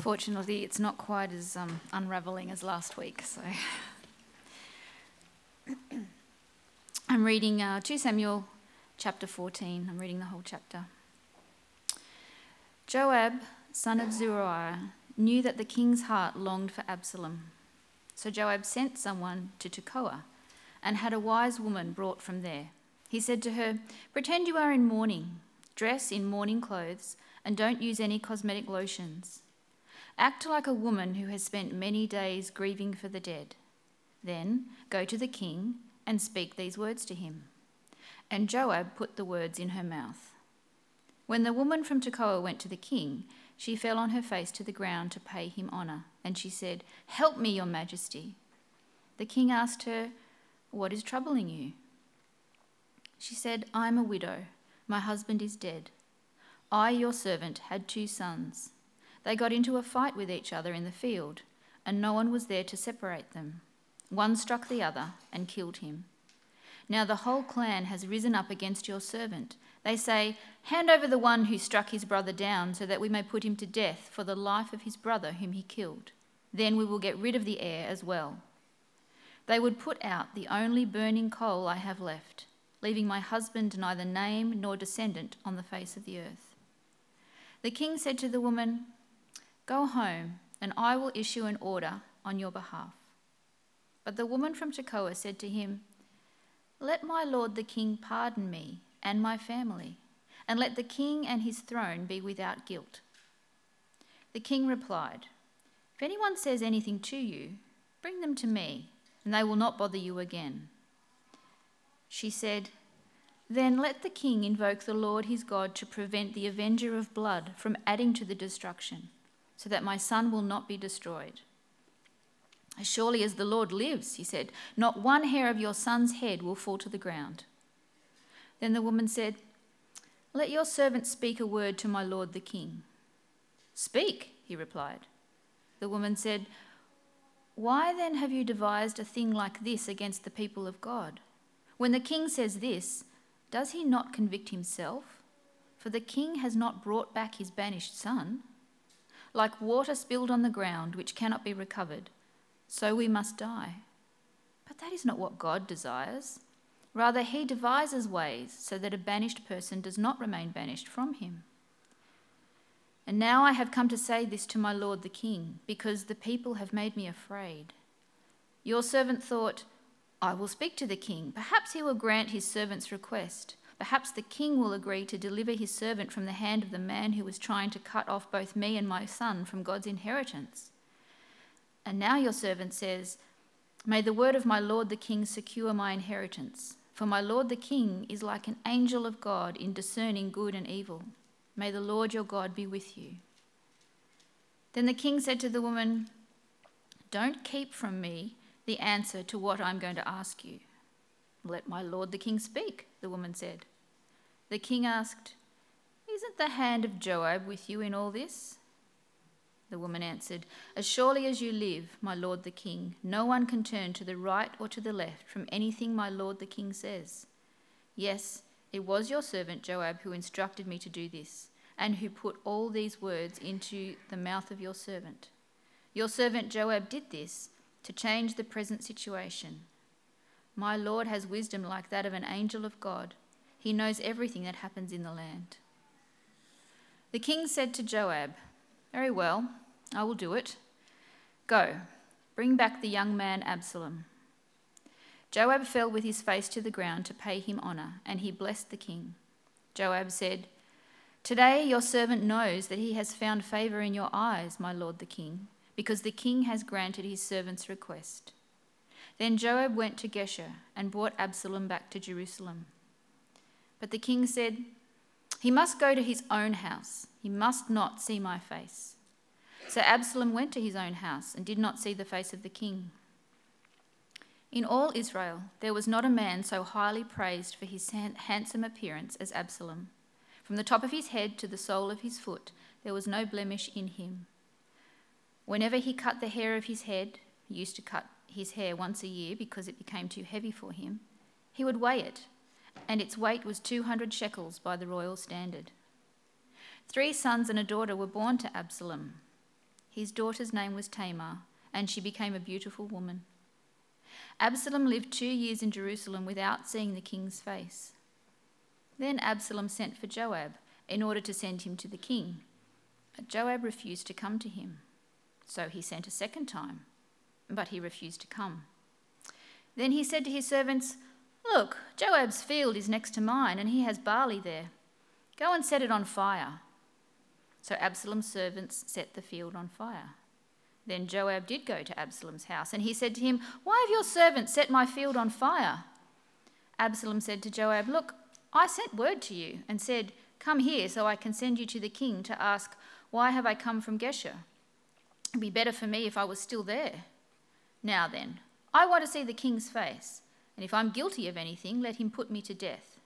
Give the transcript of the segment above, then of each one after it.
Fortunately, it's not quite as um, unravelling as last week, so. I'm reading uh, 2 Samuel chapter 14. I'm reading the whole chapter. Joab, son of Zeruiah, knew that the king's heart longed for Absalom. So Joab sent someone to Tekoa and had a wise woman brought from there. He said to her, Pretend you are in mourning, dress in mourning clothes, and don't use any cosmetic lotions. Act like a woman who has spent many days grieving for the dead. Then go to the king and speak these words to him. And Joab put the words in her mouth. When the woman from Tekoa went to the king, she fell on her face to the ground to pay him honour, and she said, Help me, your majesty. The king asked her, What is troubling you? She said, I am a widow. My husband is dead. I, your servant, had two sons. They got into a fight with each other in the field, and no one was there to separate them. One struck the other and killed him. Now the whole clan has risen up against your servant. They say, Hand over the one who struck his brother down, so that we may put him to death for the life of his brother whom he killed. Then we will get rid of the heir as well. They would put out the only burning coal I have left, leaving my husband neither name nor descendant on the face of the earth. The king said to the woman, Go home, and I will issue an order on your behalf. But the woman from Tekoa said to him, Let my lord the king pardon me and my family, and let the king and his throne be without guilt. The king replied, If anyone says anything to you, bring them to me, and they will not bother you again. She said, Then let the king invoke the Lord his God to prevent the avenger of blood from adding to the destruction so that my son will not be destroyed. As surely as the Lord lives, he said, not one hair of your son's head will fall to the ground. Then the woman said, Let your servant speak a word to my lord the king. Speak, he replied. The woman said, Why then have you devised a thing like this against the people of God? When the king says this, does he not convict himself? For the king has not brought back his banished son like water spilled on the ground, which cannot be recovered, so we must die. But that is not what God desires. Rather, He devises ways so that a banished person does not remain banished from Him. And now I have come to say this to my lord the king, because the people have made me afraid. Your servant thought, I will speak to the king. Perhaps he will grant his servant's request. Perhaps the king will agree to deliver his servant from the hand of the man who was trying to cut off both me and my son from God's inheritance. And now your servant says, May the word of my lord the king secure my inheritance. For my lord the king is like an angel of God in discerning good and evil. May the Lord your God be with you. Then the king said to the woman, Don't keep from me the answer to what I'm going to ask you. Let my lord the king speak, the woman said. The king asked, Isn't the hand of Joab with you in all this? The woman answered, As surely as you live, my lord the king, no one can turn to the right or to the left from anything my lord the king says. Yes, it was your servant Joab who instructed me to do this, and who put all these words into the mouth of your servant. Your servant Joab did this to change the present situation my Lord has wisdom like that of an angel of God. He knows everything that happens in the land. The king said to Joab, Very well, I will do it. Go, bring back the young man Absalom. Joab fell with his face to the ground to pay him honour, and he blessed the king. Joab said, Today your servant knows that he has found favour in your eyes, my lord the king, because the king has granted his servant's request. Then Joab went to Geshur and brought Absalom back to Jerusalem. But the king said, He must go to his own house. He must not see my face. So Absalom went to his own house and did not see the face of the king. In all Israel, there was not a man so highly praised for his handsome appearance as Absalom. From the top of his head to the sole of his foot, there was no blemish in him. Whenever he cut the hair of his head, he used to cut his hair once a year because it became too heavy for him, he would weigh it, and its weight was 200 shekels by the royal standard. Three sons and a daughter were born to Absalom. His daughter's name was Tamar, and she became a beautiful woman. Absalom lived two years in Jerusalem without seeing the king's face. Then Absalom sent for Joab in order to send him to the king. But Joab refused to come to him. So he sent a second time, but he refused to come. Then he said to his servants, Look, Joab's field is next to mine, and he has barley there. Go and set it on fire. So Absalom's servants set the field on fire. Then Joab did go to Absalom's house, and he said to him, Why have your servants set my field on fire? Absalom said to Joab, Look, I sent word to you and said, Come here so I can send you to the king to ask, Why have I come from Geshur? It'd be better for me if I was still there. Now then, I want to see the king's face, and if I'm guilty of anything, let him put me to death.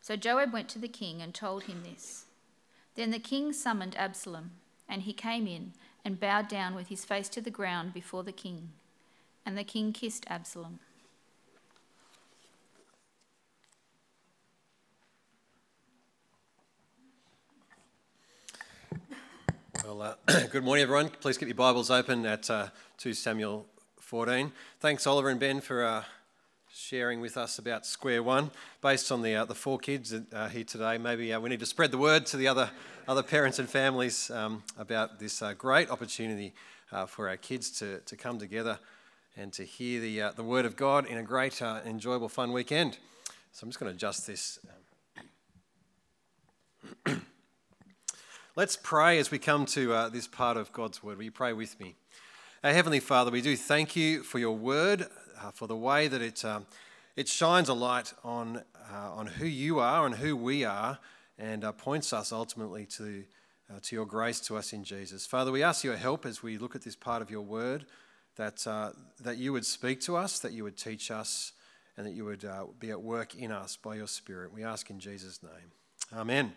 So Joab went to the king and told him this. Then the king summoned Absalom, and he came in and bowed down with his face to the ground before the king. And the king kissed Absalom. Well, uh, good morning, everyone. Please keep your Bibles open at uh, 2 Samuel 14. Thanks, Oliver and Ben, for uh, sharing with us about Square One. Based on the, uh, the four kids uh, here today, maybe uh, we need to spread the word to the other, other parents and families um, about this great opportunity for our kids to, to come together and to hear the, the Word of God in a great, enjoyable, fun weekend. So I'm just going to adjust this. Let's pray as we come to uh, this part of God's word. Will you pray with me? Our Heavenly Father, we do thank you for your word, uh, for the way that it, um, it shines a light on, uh, on who you are and who we are, and uh, points us ultimately to, uh, to your grace to us in Jesus. Father, we ask your help as we look at this part of your word, that, uh, that you would speak to us, that you would teach us, and that you would be at work in us by your Spirit. We ask in Jesus' name. Amen.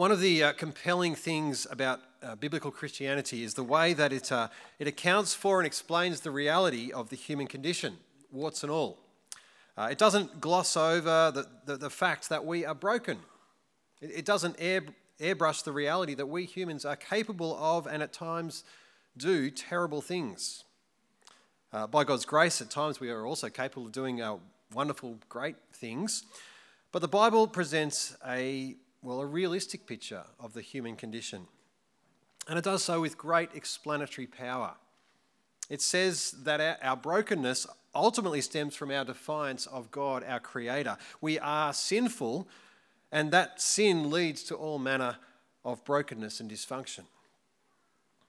One of the uh, compelling things about uh, biblical Christianity is the way that it, uh, it accounts for and explains the reality of the human condition, warts and all. Uh, it doesn't gloss over the, the, the, fact that we are broken. It, it doesn't air, airbrush the reality that we humans are capable of and at times do terrible things. Uh, by God's grace, at times we are also capable of doing uh, wonderful, great things. But the Bible presents a well, a realistic picture of the human condition. And it does so with great explanatory power. It says that our, brokenness ultimately stems from our defiance of God, our Creator. We are sinful, and that sin leads to all manner of brokenness and dysfunction.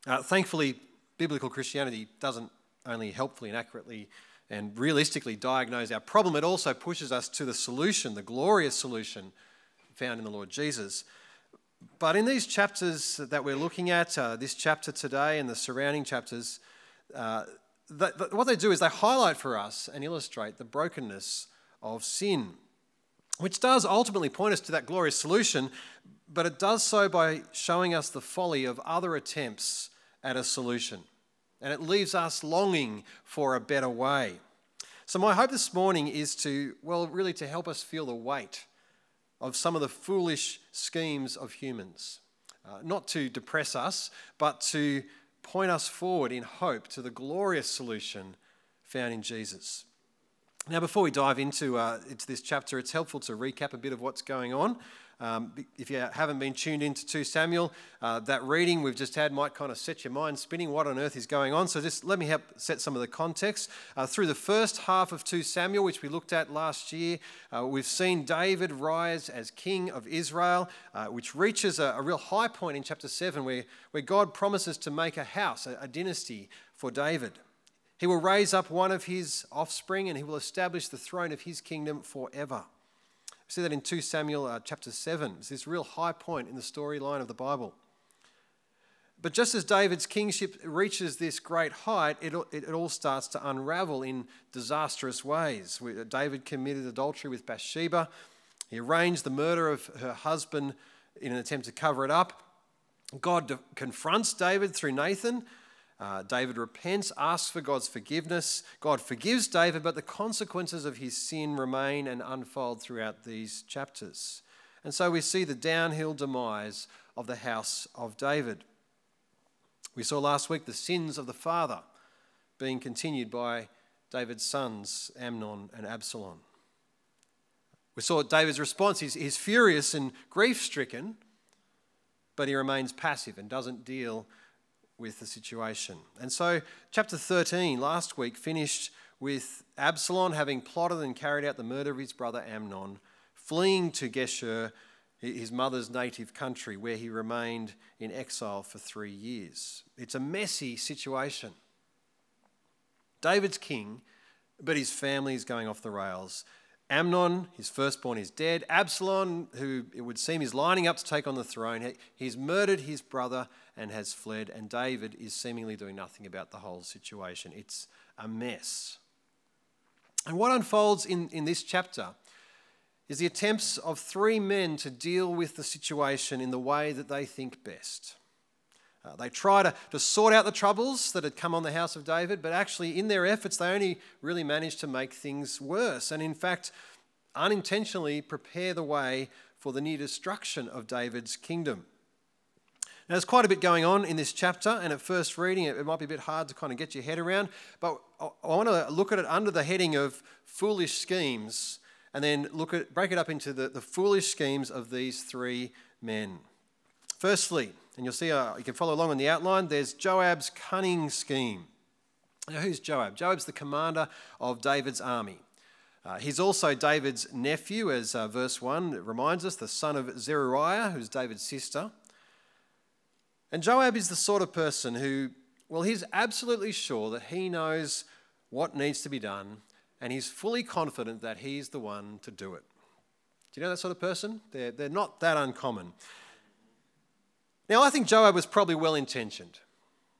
Uh, thankfully, biblical Christianity doesn't only helpfully and accurately and realistically diagnose our problem, it also pushes us to the solution, the glorious solution found in the Lord Jesus. But in these chapters that we're looking at, uh, this chapter today and the surrounding chapters, uh, the, the, what they do is they highlight for us and illustrate the brokenness of sin, which does ultimately point us to that glorious solution, but it does so by showing us the folly of other attempts at a solution. And it leaves us longing for a better way. So, my hope this morning is to, well, really to help us feel the weight of some of the foolish schemes of humans. Uh, not to depress us, but to point us forward in hope to the glorious solution found in Jesus. Now, before we dive into, uh, into this chapter, it's helpful to recap a bit of what's going on. Um, if you haven't been tuned into 2 Samuel, uh, that reading we've just had might kind of set your mind spinning. What on earth is going on? So, just let me help set some of the context. Uh, through the first half of 2 Samuel, which we looked at last year, uh, we've seen David rise as king of Israel, uh, which reaches a, a, real high point in chapter 7, where, where God promises to make a house, a, a dynasty for David. He will raise up one of his offspring and he will establish the throne of his kingdom forever. See that in 2 Samuel uh, chapter 7. It's this real high point in the storyline of the Bible. But just as David's kingship reaches this great height, it, it, it all starts to unravel in disastrous ways. David committed adultery with Bathsheba. He arranged the murder of her husband in an attempt to cover it up. God confronts David through Nathan uh, David repents, asks for God's forgiveness. God forgives David, but the consequences of his sin remain and unfold throughout these chapters. And so we see the downhill demise of the house of David. We saw last week the sins of the father being continued by David's sons, Amnon and Absalom. We saw David's response. He's, he's furious and grief stricken, but he remains passive and doesn't deal with the situation. And so, chapter 13 last week finished with Absalom having plotted and carried out the murder of his brother Amnon, fleeing to Geshur, his mother's native country, where he remained in exile for three years. It's a messy situation. David's king, but his family is going off the rails. Amnon, his firstborn, is dead. Absalom, who it would seem is lining up to take on the throne, he's murdered his brother and has fled. And David is seemingly doing nothing about the whole situation. It's a mess. And what unfolds in, in this chapter is the attempts of three men to deal with the situation in the way that they think best. Uh, they try to, to sort out the troubles that had come on the house of David, but actually, in their efforts, they only really managed to make things worse. And in fact, unintentionally prepare the way for the near destruction of David's kingdom. Now, there's quite a bit going on in this chapter, and at first reading it, it might be a bit hard to kind of get your head around, but I want to look at it under the heading of foolish schemes and then look at, break it up into the, the foolish schemes of these three men. Firstly, and you'll see, uh, you can follow along on the outline, there's Joab's cunning scheme. Now, who's Joab? Joab's the commander of David's army. Uh, he's also David's nephew, as uh, verse 1 reminds us, the son of Zeruiah, who's David's sister. And Joab is the sort of person who, well, he's absolutely sure that he knows what needs to be done, and he's fully confident that he's the one to do it. Do you know that sort of person? They're, they're not that uncommon. Now, I think Joab was probably well intentioned.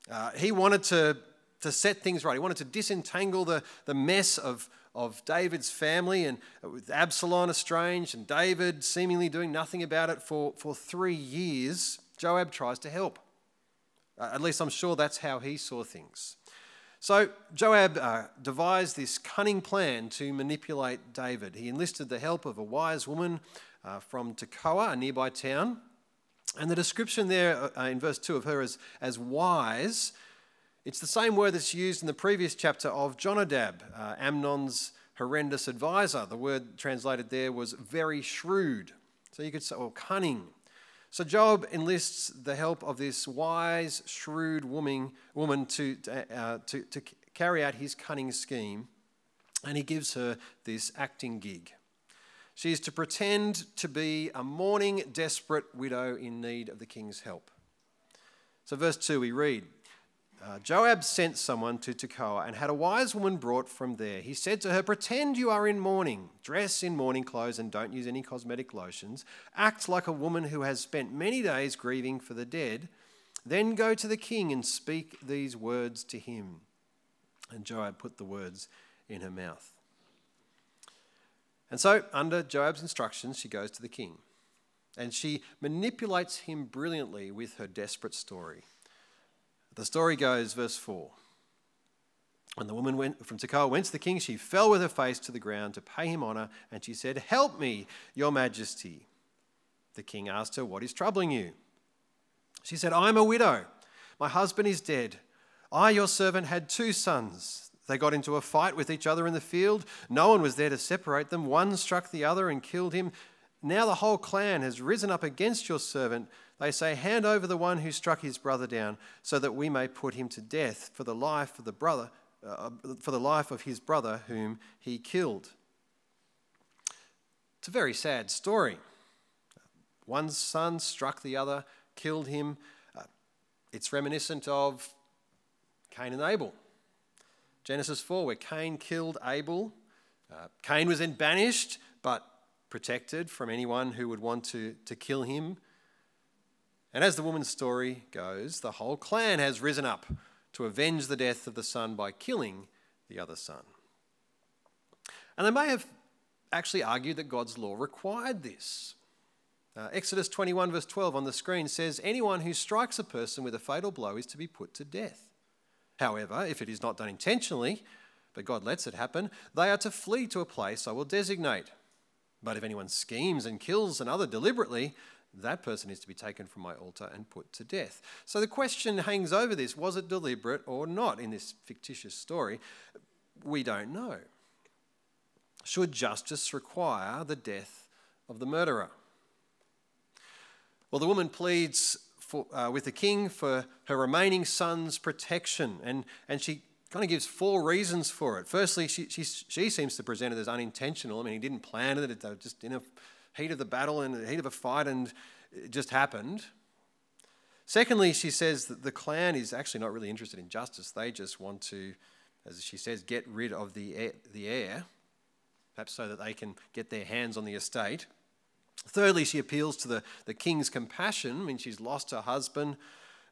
Uh, he wanted to, to set things right, he wanted to disentangle the, the mess of, of David's family and with Absalom estranged and David seemingly doing nothing about it for, for three years. Joab tries to help. Uh, at least I'm sure that's how he saw things. So Joab uh, devised this cunning plan to manipulate David. He enlisted the help of a wise woman uh, from Tekoa, a nearby town. And the description there uh, in verse 2 of her as, as wise, it's the same word that's used in the previous chapter of Jonadab, uh, Amnon's horrendous advisor. The word translated there was very shrewd. So you could say, or cunning. So Joab enlists the help of this wise, shrewd woman, woman to, uh, to, to carry out his cunning scheme, and he gives her this acting gig. She is to pretend to be a mourning, desperate widow in need of the king's help. So, verse 2, we read uh, Joab sent someone to Tekoa and had a wise woman brought from there. He said to her, Pretend you are in mourning, dress in mourning clothes, and don't use any cosmetic lotions. Act like a woman who has spent many days grieving for the dead. Then go to the king and speak these words to him. And Joab put the words in her mouth. And so, under Joab's instructions, she goes to the king. And she manipulates him brilliantly with her desperate story. The story goes, verse 4. When the woman went from Tekoa went to the king, she fell with her face to the ground to pay him honor, and she said, Help me, your majesty. The king asked her, What is troubling you? She said, I am a widow. My husband is dead. I, your servant, had two sons. They got into a fight with each other in the field. No one was there to separate them. One struck the other and killed him. Now the whole clan has risen up against your servant. They say, Hand over the one who struck his brother down, so that we may put him to death for the life of the brother, uh, for the life of his brother whom he killed. It's a very sad story. One son struck the other, killed him. Uh, it's reminiscent of Cain and Abel. Genesis 4, where Cain killed Abel. Uh, Cain was then banished, but protected from anyone who would want to, to kill him. And as the woman's story goes, the whole clan has risen up to avenge the death of the son by killing the other son. And they may have actually argued that God's law required this. Uh, Exodus 21, verse 12 on the screen says, Anyone who strikes a person with a fatal blow is to be put to death. However, if it is not done intentionally, but God lets it happen, they are to flee to a place I will designate. But if anyone schemes and kills another deliberately, that person is to be taken from my altar and put to death. So the question hangs over this was it deliberate or not in this fictitious story? We don't know. Should justice require the death of the murderer? Well, the woman pleads for, uh, with the king for her remaining son's protection, and, and she kind of gives four reasons for it. Firstly, she, she, she seems to present it as unintentional. I mean, he didn't plan it, it just in a heat of the battle and the heat of a fight, and it just happened. Secondly, she says that the clan is actually not really interested in justice. They just want to, as she says, get rid of the heir, the heir perhaps so that they can get their hands on the estate. Thirdly, she appeals to the, the king's compassion. I mean, she's lost her husband,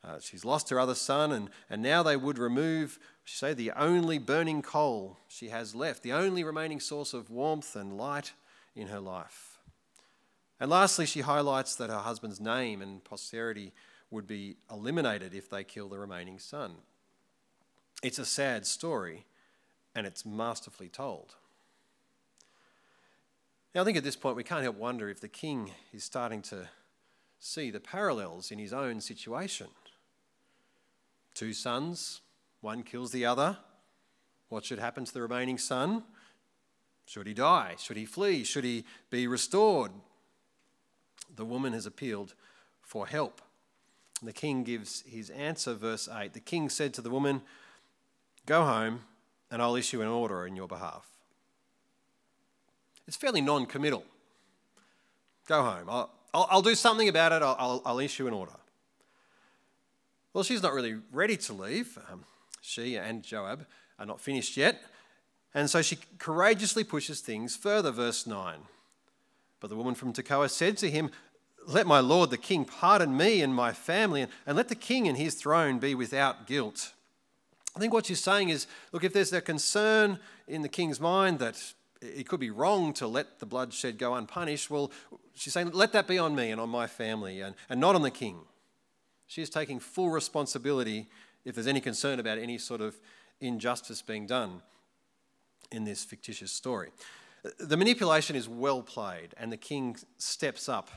uh, she's lost her other son, and, and now they would remove, say, the only burning coal she has left, the only remaining source of warmth and light in her life. And lastly, she highlights that her husband's name and posterity would be eliminated if they kill the remaining son. It's a sad story, and it's masterfully told. Now, I think at this point we can't help wonder if the king is starting to see the parallels in his own situation. Two sons, one kills the other. What should happen to the remaining son? Should he die? Should he flee? Should he be restored? The woman has appealed for help. The king gives his answer, verse 8. The king said to the woman, Go home, and I'll issue an order in your behalf it's fairly non committal. Go home. I'll, I'll, I'll, do something about it. I'll, I'll, issue an order. Well, she's not really ready to leave. Um, she and Joab are not finished yet. And so she courageously pushes things further. Verse 9. But the woman from Tekoa said to him, Let my lord the king pardon me and my family, and, and let the king and his throne be without guilt. I think what she's saying is look, if there's a concern in the king's mind that it could be wrong to let the bloodshed go unpunished. Well, she's saying, let that be on me and on my family and, and not on the king. She is taking full responsibility if there's any concern about any sort of injustice being done in this fictitious story. The manipulation is well played, and the king steps up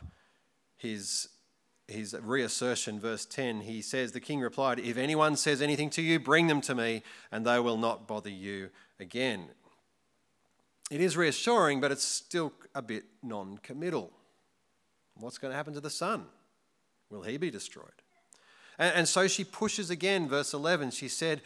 his, his reassertion. Verse 10 he says, The king replied, If anyone says anything to you, bring them to me, and they will not bother you again. It is reassuring, but it's still a bit non committal. What's going to happen to the son? Will he be destroyed? And, so she pushes again, verse 11. She said,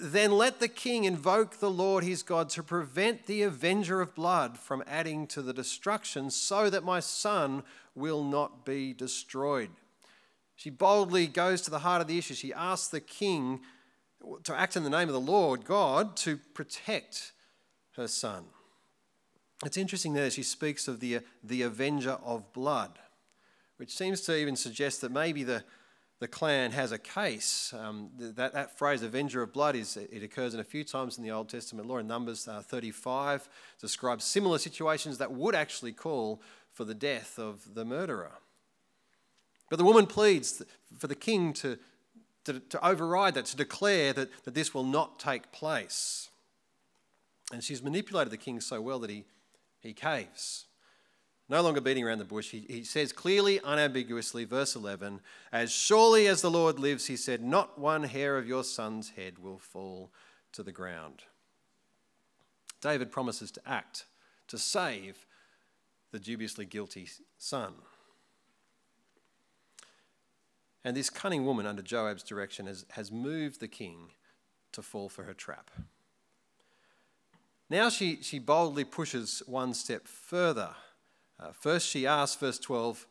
Then let the king invoke the Lord his God to prevent the avenger of blood from adding to the destruction, so that my son will not be destroyed. She boldly goes to the heart of the issue. She asks the king to act in the name of the Lord God to protect her son. It's interesting there she speaks of the, the avenger of blood, which seems to even suggest that maybe the, the clan has a case. Um, that, that phrase, avenger of blood, is it occurs in a few times in the Old Testament law. In Numbers uh, 35, describes similar situations that would actually call for the death of the murderer. But the woman pleads for the king to, to, to override that, to declare that, that this will not take place. And she's manipulated the king so well that he he caves. No longer beating around the bush, he, he says clearly, unambiguously, verse 11, As surely as the Lord lives, he said, Not one hair of your son's head will fall to the ground. David promises to act, to save the dubiously guilty son. And this cunning woman, under Joab's direction, has, has moved the king to fall for her trap. Now she, she boldly pushes one step further. Uh, first, she asks, verse 12,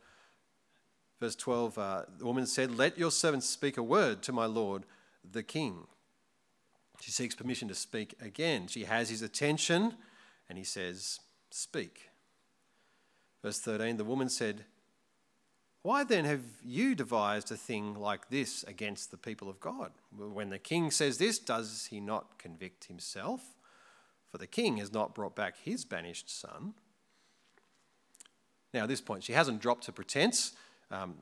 verse 12, uh, the woman said, Let your servant speak a word to my lord, the king. She seeks permission to speak again. She has his attention, and he says, Speak. Verse 13, the woman said, Why then have you devised a thing like this against the people of God? When the king says this, does he not convict himself? For the king has not brought back his banished son. Now, at this point, she hasn't dropped her pretense, um,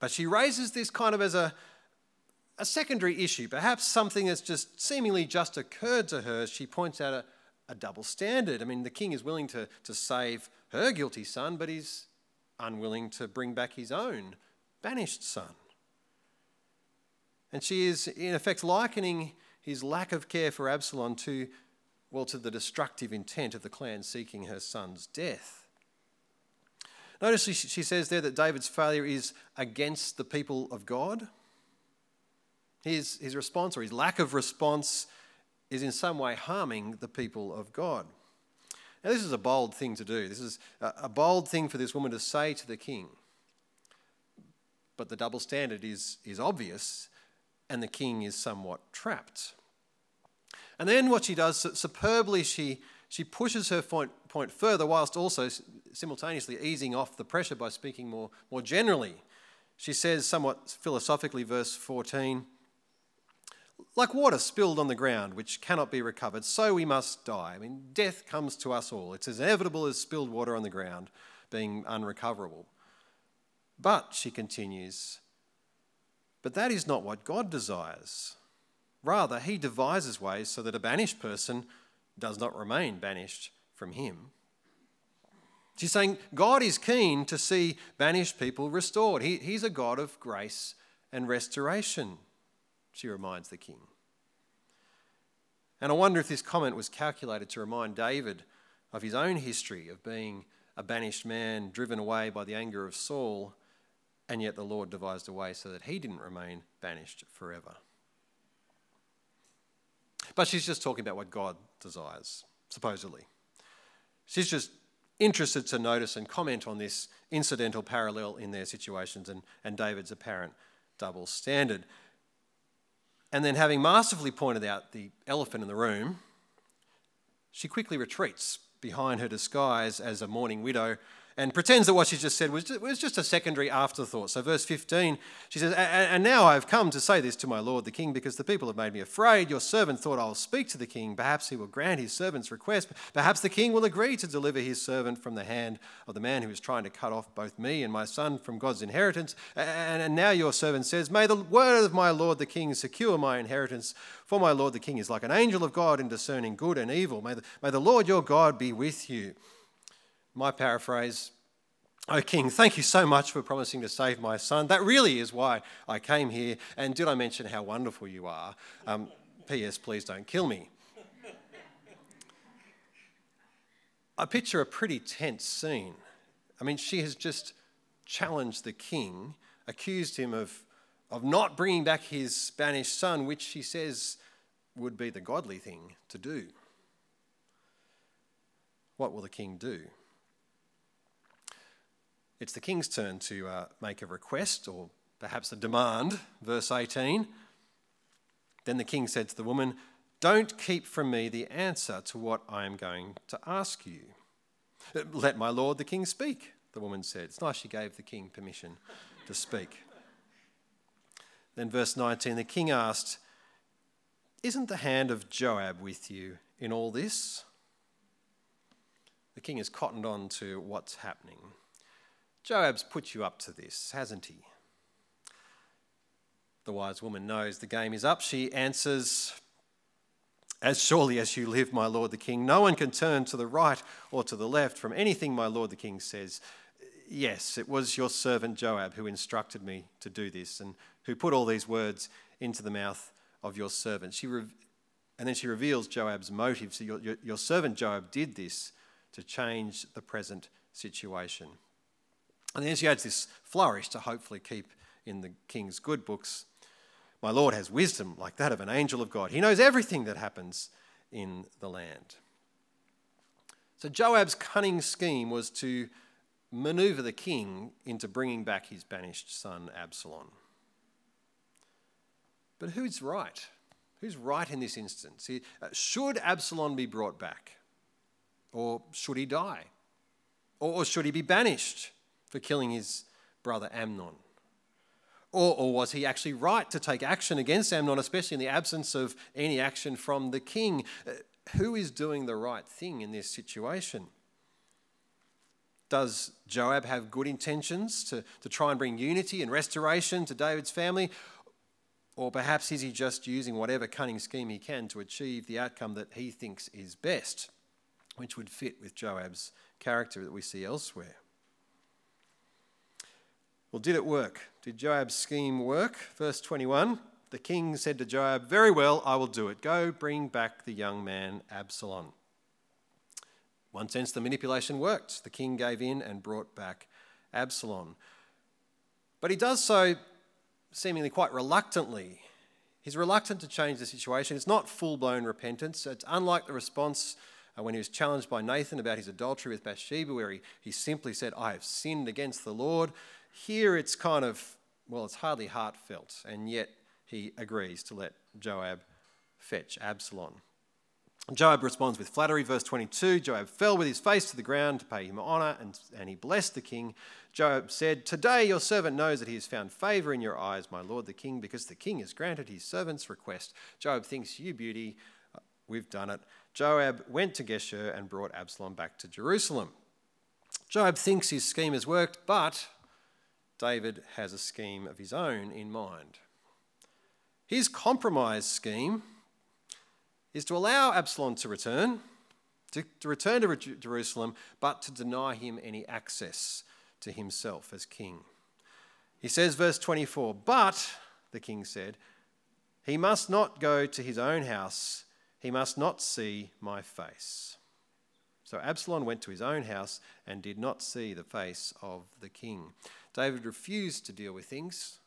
but she raises this kind of as a, a secondary issue, perhaps something that's just seemingly just occurred to her. She points out a, a double standard. I mean, the king is willing to, to save her guilty son, but he's unwilling to bring back his own banished son. And she is, in effect, likening his lack of care for Absalom to, well, to the destructive intent of the clan seeking her son's death. Notice she says there that David's failure is against the people of God. His, his response or his lack of response is in some way harming the people of God. Now, this is a bold thing to do. This is a bold thing for this woman to say to the king. But the double standard is, is obvious, and the king is somewhat trapped. And then what she does, superbly, she, she pushes her point, point further, whilst also simultaneously easing off the pressure by speaking more, more generally. She says, somewhat philosophically, verse 14, like water spilled on the ground, which cannot be recovered, so we must die. I mean, death comes to us all. It's as inevitable as spilled water on the ground being unrecoverable. But, she continues, but that is not what God desires. Rather, he devises ways so that a banished person does not remain banished from him. She's saying God is keen to see banished people restored. He, he's a God of grace and restoration she reminds the king. And I wonder if this comment was calculated to remind David of his own history of being a banished man driven away by the anger of Saul, and yet the Lord devised a way so that he didn't remain banished forever. But she's just talking about what God desires, supposedly. She's just interested to notice and comment on this incidental parallel in their situations and, and David's apparent double standard. And then, having masterfully pointed out the elephant in the room, she quickly retreats behind her disguise as a mourning widow and pretends that what she just said was just, was just a secondary afterthought. So, verse 15, she says, And now I have come to say this to my lord the king, because the people have made me afraid. Your servant thought I will speak to the king. Perhaps he will grant his servant's request. Perhaps the king will agree to deliver his servant from the hand of the man who is trying to cut off both me and my son from God's inheritance. And now your servant says, May the word of my lord the king secure my inheritance. For my lord the king is like an angel of God in discerning good and evil. May the, may the Lord your God be with you. My paraphrase O King, thank you so much for promising to save my son. That really is why I came here. And did I mention how wonderful you are? Um, P.S. Please don't kill me. I picture a pretty tense scene. I mean, she has just challenged the king, accused him of, of not bringing back his Spanish son, which she says would be the godly thing to do. What will the king do? It's the king's turn to uh, make a request or perhaps a demand. Verse 18. Then the king said to the woman, Don't keep from me the answer to what I am going to ask you. Let my lord the king speak, the woman said. It's nice she gave the king permission to speak. Then, verse 19, the king asked, Isn't the hand of Joab with you in all this? The king is cottoned on to what's happening. Joab's put you up to this, hasn't he? The wise woman knows the game is up. She answers, As surely as you live, my lord the king, no one can turn to the right or to the left from anything my lord the king says. Yes, it was your servant Joab who instructed me to do this and who put all these words into the mouth of your servant. She re- and then she reveals Joab's motive. So your, your, your servant Joab did this to change the present situation. And then she adds this flourish to hopefully keep in the king's good books. My Lord has wisdom like that of an angel of God. He knows everything that happens in the land. So Joab's cunning scheme was to maneuver the king into bringing back his banished son Absalom. But who's right? Who's right in this instance? Uh, should Absalom be brought back? Or should he die? Or should he be banished? For killing his brother Amnon? Or, or, was he actually right to take action against Amnon, especially in the absence of any action from the king? Uh, who is doing the right thing in this situation? Does Joab have good intentions to, to try and bring unity and restoration to David's family? Or perhaps is he just using whatever cunning scheme he can to achieve the outcome that he thinks is best, which would fit with Joab's character that we see elsewhere? Well, did it work? Did Joab's scheme work? Verse 21 The king said to Joab, Very well, I will do it. Go bring back the young man Absalom. One sense, the manipulation worked. The king gave in and brought back Absalom. But he does so seemingly quite reluctantly. He's reluctant to change the situation. It's not full blown repentance. It's unlike the response uh, when he was challenged by Nathan about his adultery with Bathsheba, where he, he simply said, I have sinned against the Lord. Here it's kind of, well, it's hardly heartfelt, and yet he agrees to let Joab fetch Absalom. Joab responds with flattery. Verse 22 Joab fell with his face to the ground to pay him honor, and, and he blessed the king. Joab said, Today your servant knows that he has found favor in your eyes, my lord the king, because the king has granted his servant's request. Joab thinks, You beauty, uh, we've done it. Joab went to Geshur and brought Absalom back to Jerusalem. Joab thinks his scheme has worked, but David has a scheme of his own in mind. His compromise scheme is to allow Absalom to return, to, to return to Jerusalem, but to deny him any access to himself as king. He says, verse 24, but, the king said, he must not go to his own house, he must not see my face. So Absalom went to his own house and did not see the face of the king. David refused to deal with things.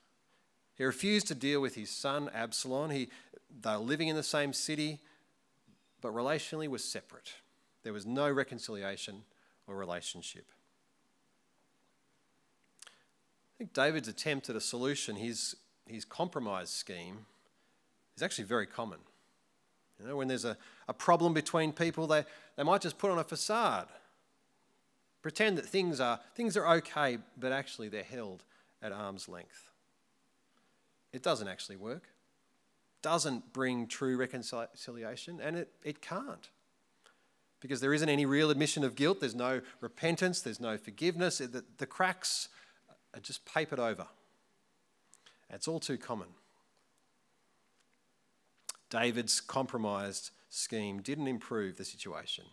He refused to deal with his son Absalom. He, they were living in the same city but relationally was separate. There was no reconciliation or relationship. I think David's attempt at a solution, his, his compromise scheme, is actually very common. You know, when there's a, a problem between people, they, they might just put on a facade, pretend that things are, things are okay, but actually they're held at arm's length. It doesn't actually work doesn't bring true reconciliation, and it, it can't. Because there isn't any real admission of guilt, there's no repentance, there's no forgiveness. The, the cracks are just papered over. It's all too common. David's compromised scheme didn't improve the situation,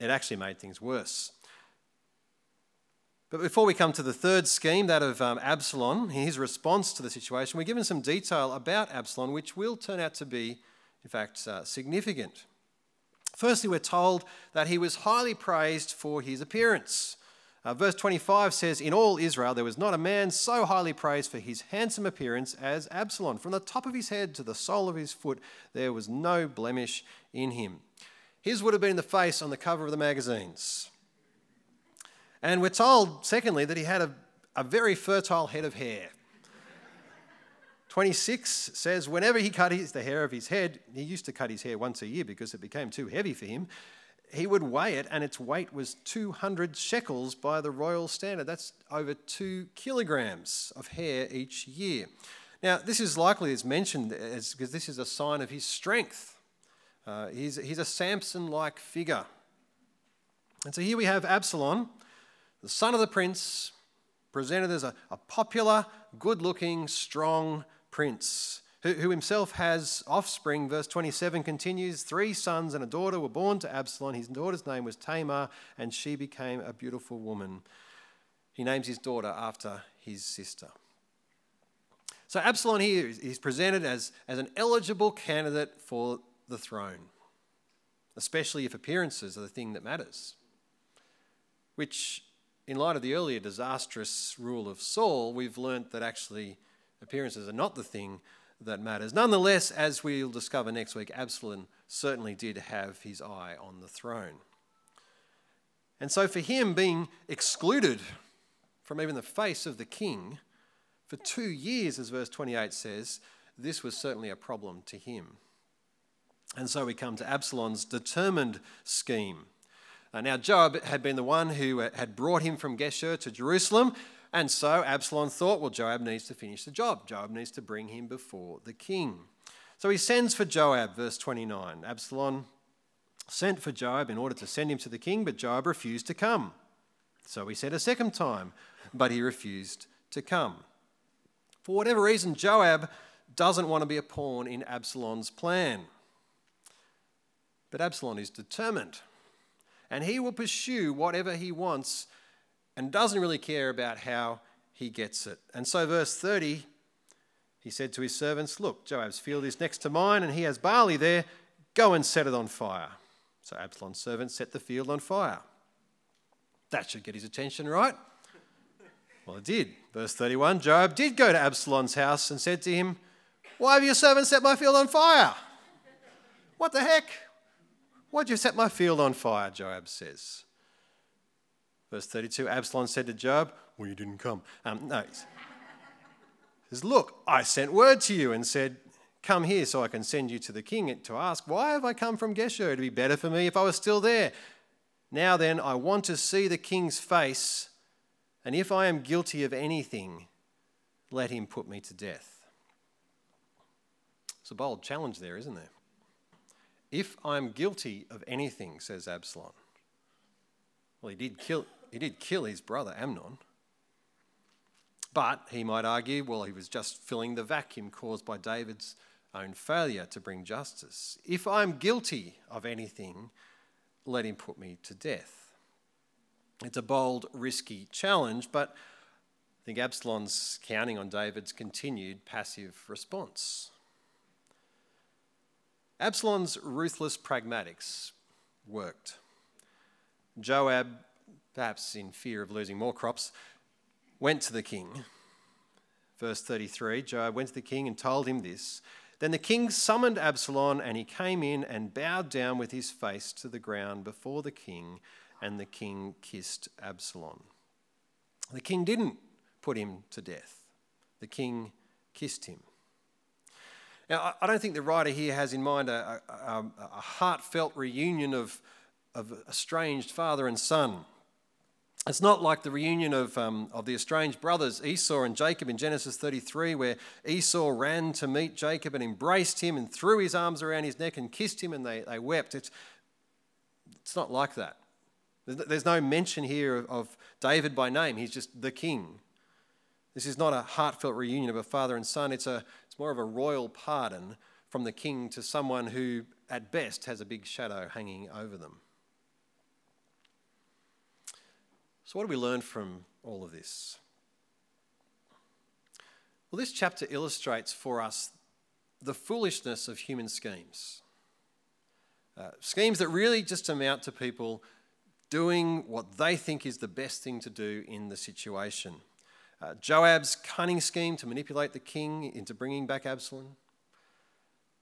it actually made things worse. But before we come to the third scheme, that of um, Absalom, his response to the situation, we're given some detail about Absalom, which will turn out to be, in fact, uh, significant. Firstly, we're told that he was highly praised for his appearance. Uh, verse 25 says, In all Israel there was not a man so highly praised for his handsome appearance as Absalom. From the top of his head to the sole of his foot, there was no blemish in him. His would have been the face on the cover of the magazines. And we're told, secondly, that he had a, a very fertile head of hair. 26 says, whenever he cut his, the hair of his head, he used to cut his hair once a year because it became too heavy for him. He would weigh it, and its weight was 200 shekels by the royal standard. That's over two kilograms of hair each year. Now, this is likely as mentioned as, because this is a sign of his strength. Uh, he's, he's a Samson like figure. And so here we have Absalom, the son of the prince, presented as a, a popular, good looking, strong prince who, who himself has offspring. Verse 27 continues Three sons and a daughter were born to Absalom. His daughter's name was Tamar, and she became a beautiful woman. He names his daughter after his sister. So Absalom here is presented as, as an eligible candidate for the throne, especially if appearances are the thing that matters, which in light of the earlier disastrous rule of Saul, we've learnt that actually appearances are not the thing that matters. Nonetheless, as we'll discover next week, Absalom certainly did have his eye on the throne. And so, for him being excluded from even the face of the king for two years, as verse 28 says, this was certainly a problem to him. And so we come to Absalom's determined scheme. Uh, now, Joab had been the one who uh, had brought him from Geshur to Jerusalem, and so Absalom thought, well, Joab needs to finish the job. Joab needs to bring him before the king. So he sends for Joab, verse 29. Absalom sent for Joab in order to send him to the king, but Joab refused to come. So he said a second time, but he refused to come. For whatever reason, Joab doesn't want to be a pawn in Absalom's plan. But Absalom is determined and he will pursue whatever he wants and doesn't really care about how he gets it. And so, verse 30, he said to his servants, Look, Joab's field is next to mine, and he has barley there. Go and set it on fire. So Absalom's servants set the field on fire. That should get his attention, right? Well, it did. Verse 31 Joab did go to Absalom's house and said to him, Why have your servants set my field on fire? What the heck? Why'd you set my field on fire? Joab says. Verse 32 Absalom said to Joab, Well, you didn't come. Um, no. He says, Look, I sent word to you and said, Come here so I can send you to the king to ask, Why have I come from Geshur? It'd be better for me if I was still there. Now then, I want to see the king's face, and if I am guilty of anything, let him put me to death. It's a bold challenge there, isn't there? If I'm guilty of anything, says Absalom. Well, he did kill, he did kill his brother Amnon. But he might argue, well, he was just filling the vacuum caused by David's own failure to bring justice. If I'm guilty of anything, let him put me to death. It's a bold, risky challenge, but I think Absalom's counting on David's continued passive response. Absalom's ruthless pragmatics worked. Joab, perhaps in fear of losing more crops, went to the king. Verse 33 Joab went to the king and told him this. Then the king summoned Absalom, and he came in and bowed down with his face to the ground before the king, and the king kissed Absalom. The king didn't put him to death, the king kissed him. Now, I don't think the writer here has in mind a, a, a heartfelt reunion of, of estranged father and son. It's not like the reunion of, um, of the estranged brothers, Esau and Jacob, in Genesis 33, where Esau ran to meet Jacob and embraced him and threw his arms around his neck and kissed him and they, they wept. It's, it's not like that. There's no mention here of, of David by name, he's just the king. This is not a heartfelt reunion of a father and son, it's, a, it's more of a royal pardon from the king to someone who, at best, has a big shadow hanging over them. So, what do we learn from all of this? Well, this chapter illustrates for us the foolishness of human schemes. Uh, schemes that really just amount to people doing what they think is the best thing to do in the situation. Uh, Joab's cunning scheme to manipulate the king into bringing back Absalom.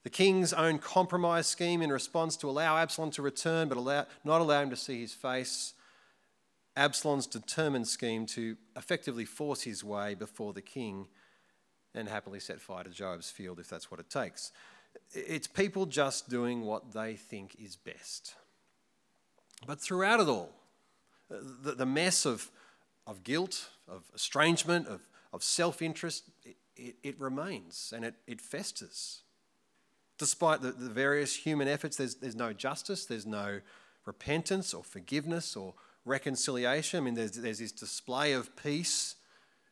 The king's own compromise scheme in response to allow Absalom to return but allow, not allow him to see his face. Absalom's determined scheme to effectively force his way before the king and happily set fire to Joab's field if that's what it takes. It's people just doing what they think is best. But throughout it all, the, the mess of, of guilt, of estrangement, of, of self interest, it, it, it, remains and it, it festers. Despite the, the various human efforts, there's, there's no justice, there's no repentance or forgiveness or reconciliation. I mean, there's, there's this display of peace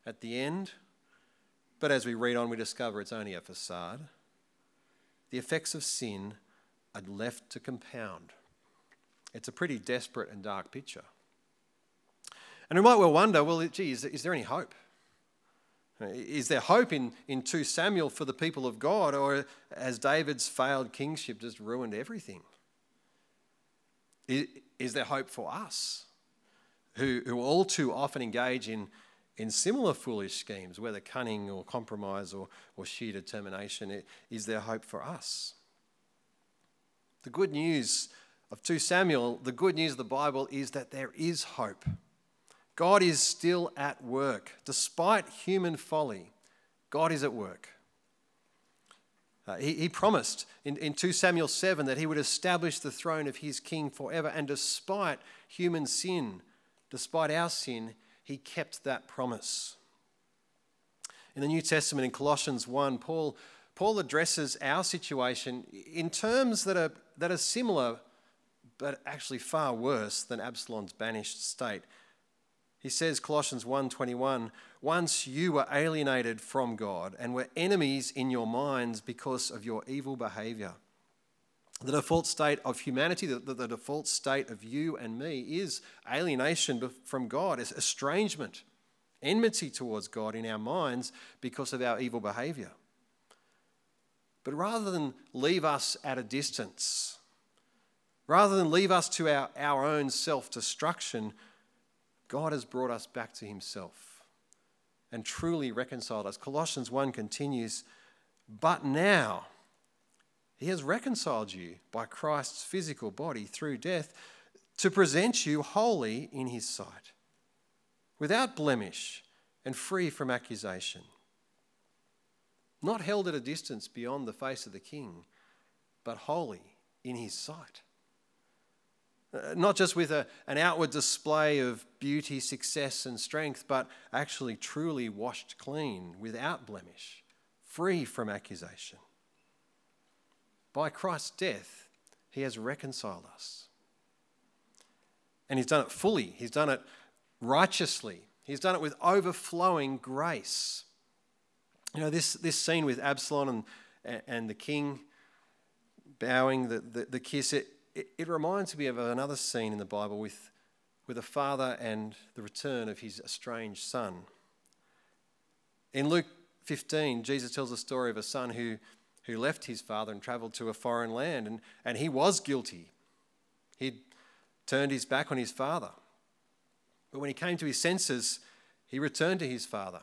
at the end. But as we read on, we discover it's only a facade. The effects of sin are left to compound. It's a pretty desperate and dark picture. And we might well wonder well, gee, is there, is there any hope? Is there hope in, in 2 Samuel for the people of God, or has David's failed kingship just ruined everything? Is, is there hope for us? who, who all too often engage in, in similar foolish schemes, whether cunning or compromise or, or sheer determination. Is there hope for us? The good news of 2 Samuel, the good news of the Bible is that there is hope. God is still at work. Despite human folly, God is at work. Uh, he, he, promised in, in 2 Samuel 7 that he would establish the throne of his king forever, and despite human sin, despite our sin, he kept that promise. In the New Testament, in Colossians 1, Paul, Paul addresses our situation in terms that are, that are similar, but actually far worse than Absalom's banished state. He says, Colossians 1:21, once you were alienated from God and were enemies in your minds because of your evil behavior. The default state of humanity, the, the, the, default state of you and me is alienation from God, is estrangement, enmity towards God in our minds because of our evil behavior. But rather than leave us at a distance, rather than leave us to our, our own self destruction, God has brought us back to Himself and truly reconciled us. Colossians 1 continues, but now He has reconciled you by Christ's physical body through death to present you holy in His sight, without blemish and free from accusation not held at a distance beyond the face of the king, but holy in his sight. Uh, not just with a, an outward display of beauty, success, and strength, but actually truly washed clean, without blemish, free from accusation. By Christ's death, he has reconciled us. And he's done it fully, he's done it righteously, he's done it with overflowing grace. You know, this, this scene with Absalom and, and the king bowing the, the, the kiss, it, it, it, reminds me of another scene in the Bible with, with a father and the return of his estranged son. In Luke 15, Jesus tells a story of a son who, who left his father and traveled to a foreign land, and, and he was guilty. He'd turned his back on his father. But when he came to his senses, he returned to his father.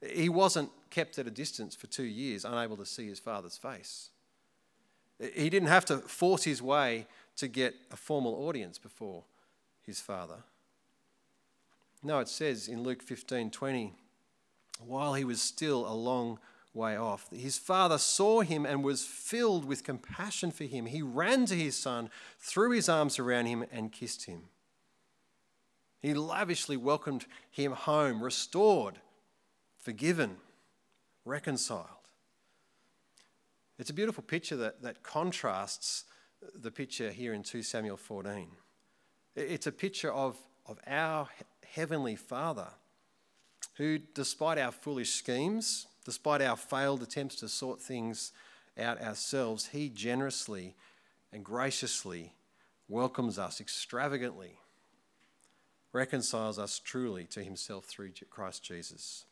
He wasn't kept at a distance for two years, unable to see his father's face. He didn't have to force his way to get a formal audience before his father. No, it says in Luke 15 20, while he was still a long way off, his father saw him and was filled with compassion for him. He ran to his son, threw his arms around him, and kissed him. He lavishly welcomed him home, restored forgiven, reconciled. It's a beautiful picture that, that contrasts the picture here in 2 Samuel 14. It's a picture of, of our Heavenly Father who, despite our foolish schemes, despite our failed attempts to sort things out ourselves, He generously and graciously welcomes us extravagantly, reconciles us truly to Himself through Christ Jesus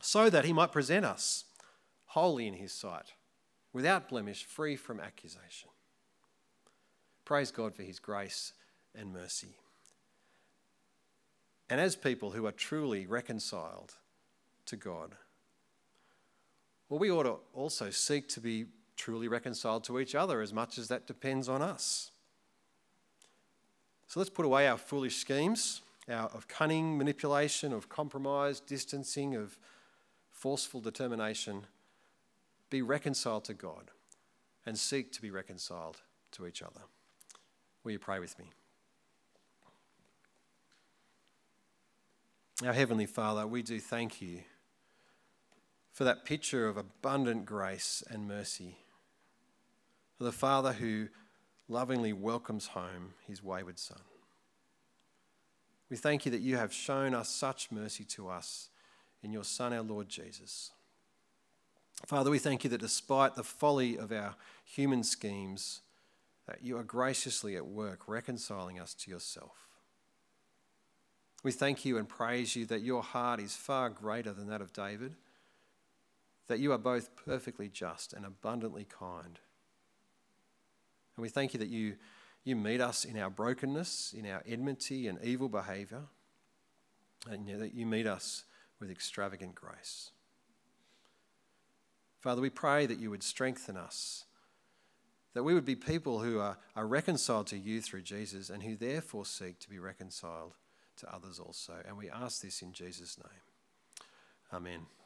so that he might present us holy in his sight, without blemish, free from accusation. Praise God for his grace and mercy. And as people who are truly reconciled to God, well, we ought to also seek to be truly reconciled to each other as much as that depends on us. So let's put away our foolish schemes our, of cunning manipulation, of compromise, distancing, of forceful determination, be reconciled to God and seek to be reconciled to each other. Will you pray with me? Our Heavenly Father, we do thank you for that picture of abundant grace and mercy. For the Father who lovingly welcomes home his wayward Son. We thank you that you have shown us such mercy to us in your Son, our Lord Jesus. Father, we thank you that despite the folly of our human schemes, that you are graciously at work reconciling us to yourself. We thank you and praise you that your heart is far greater than that of David, that you are both perfectly just and abundantly kind. And we thank you that you, you meet us in our brokenness, in our enmity and evil behavior, and that you meet us with extravagant grace. Father, we pray that you would strengthen us, that we would be people who are, are reconciled to you through Jesus and who therefore seek to be reconciled to others also. And we ask this in Jesus' name. Amen.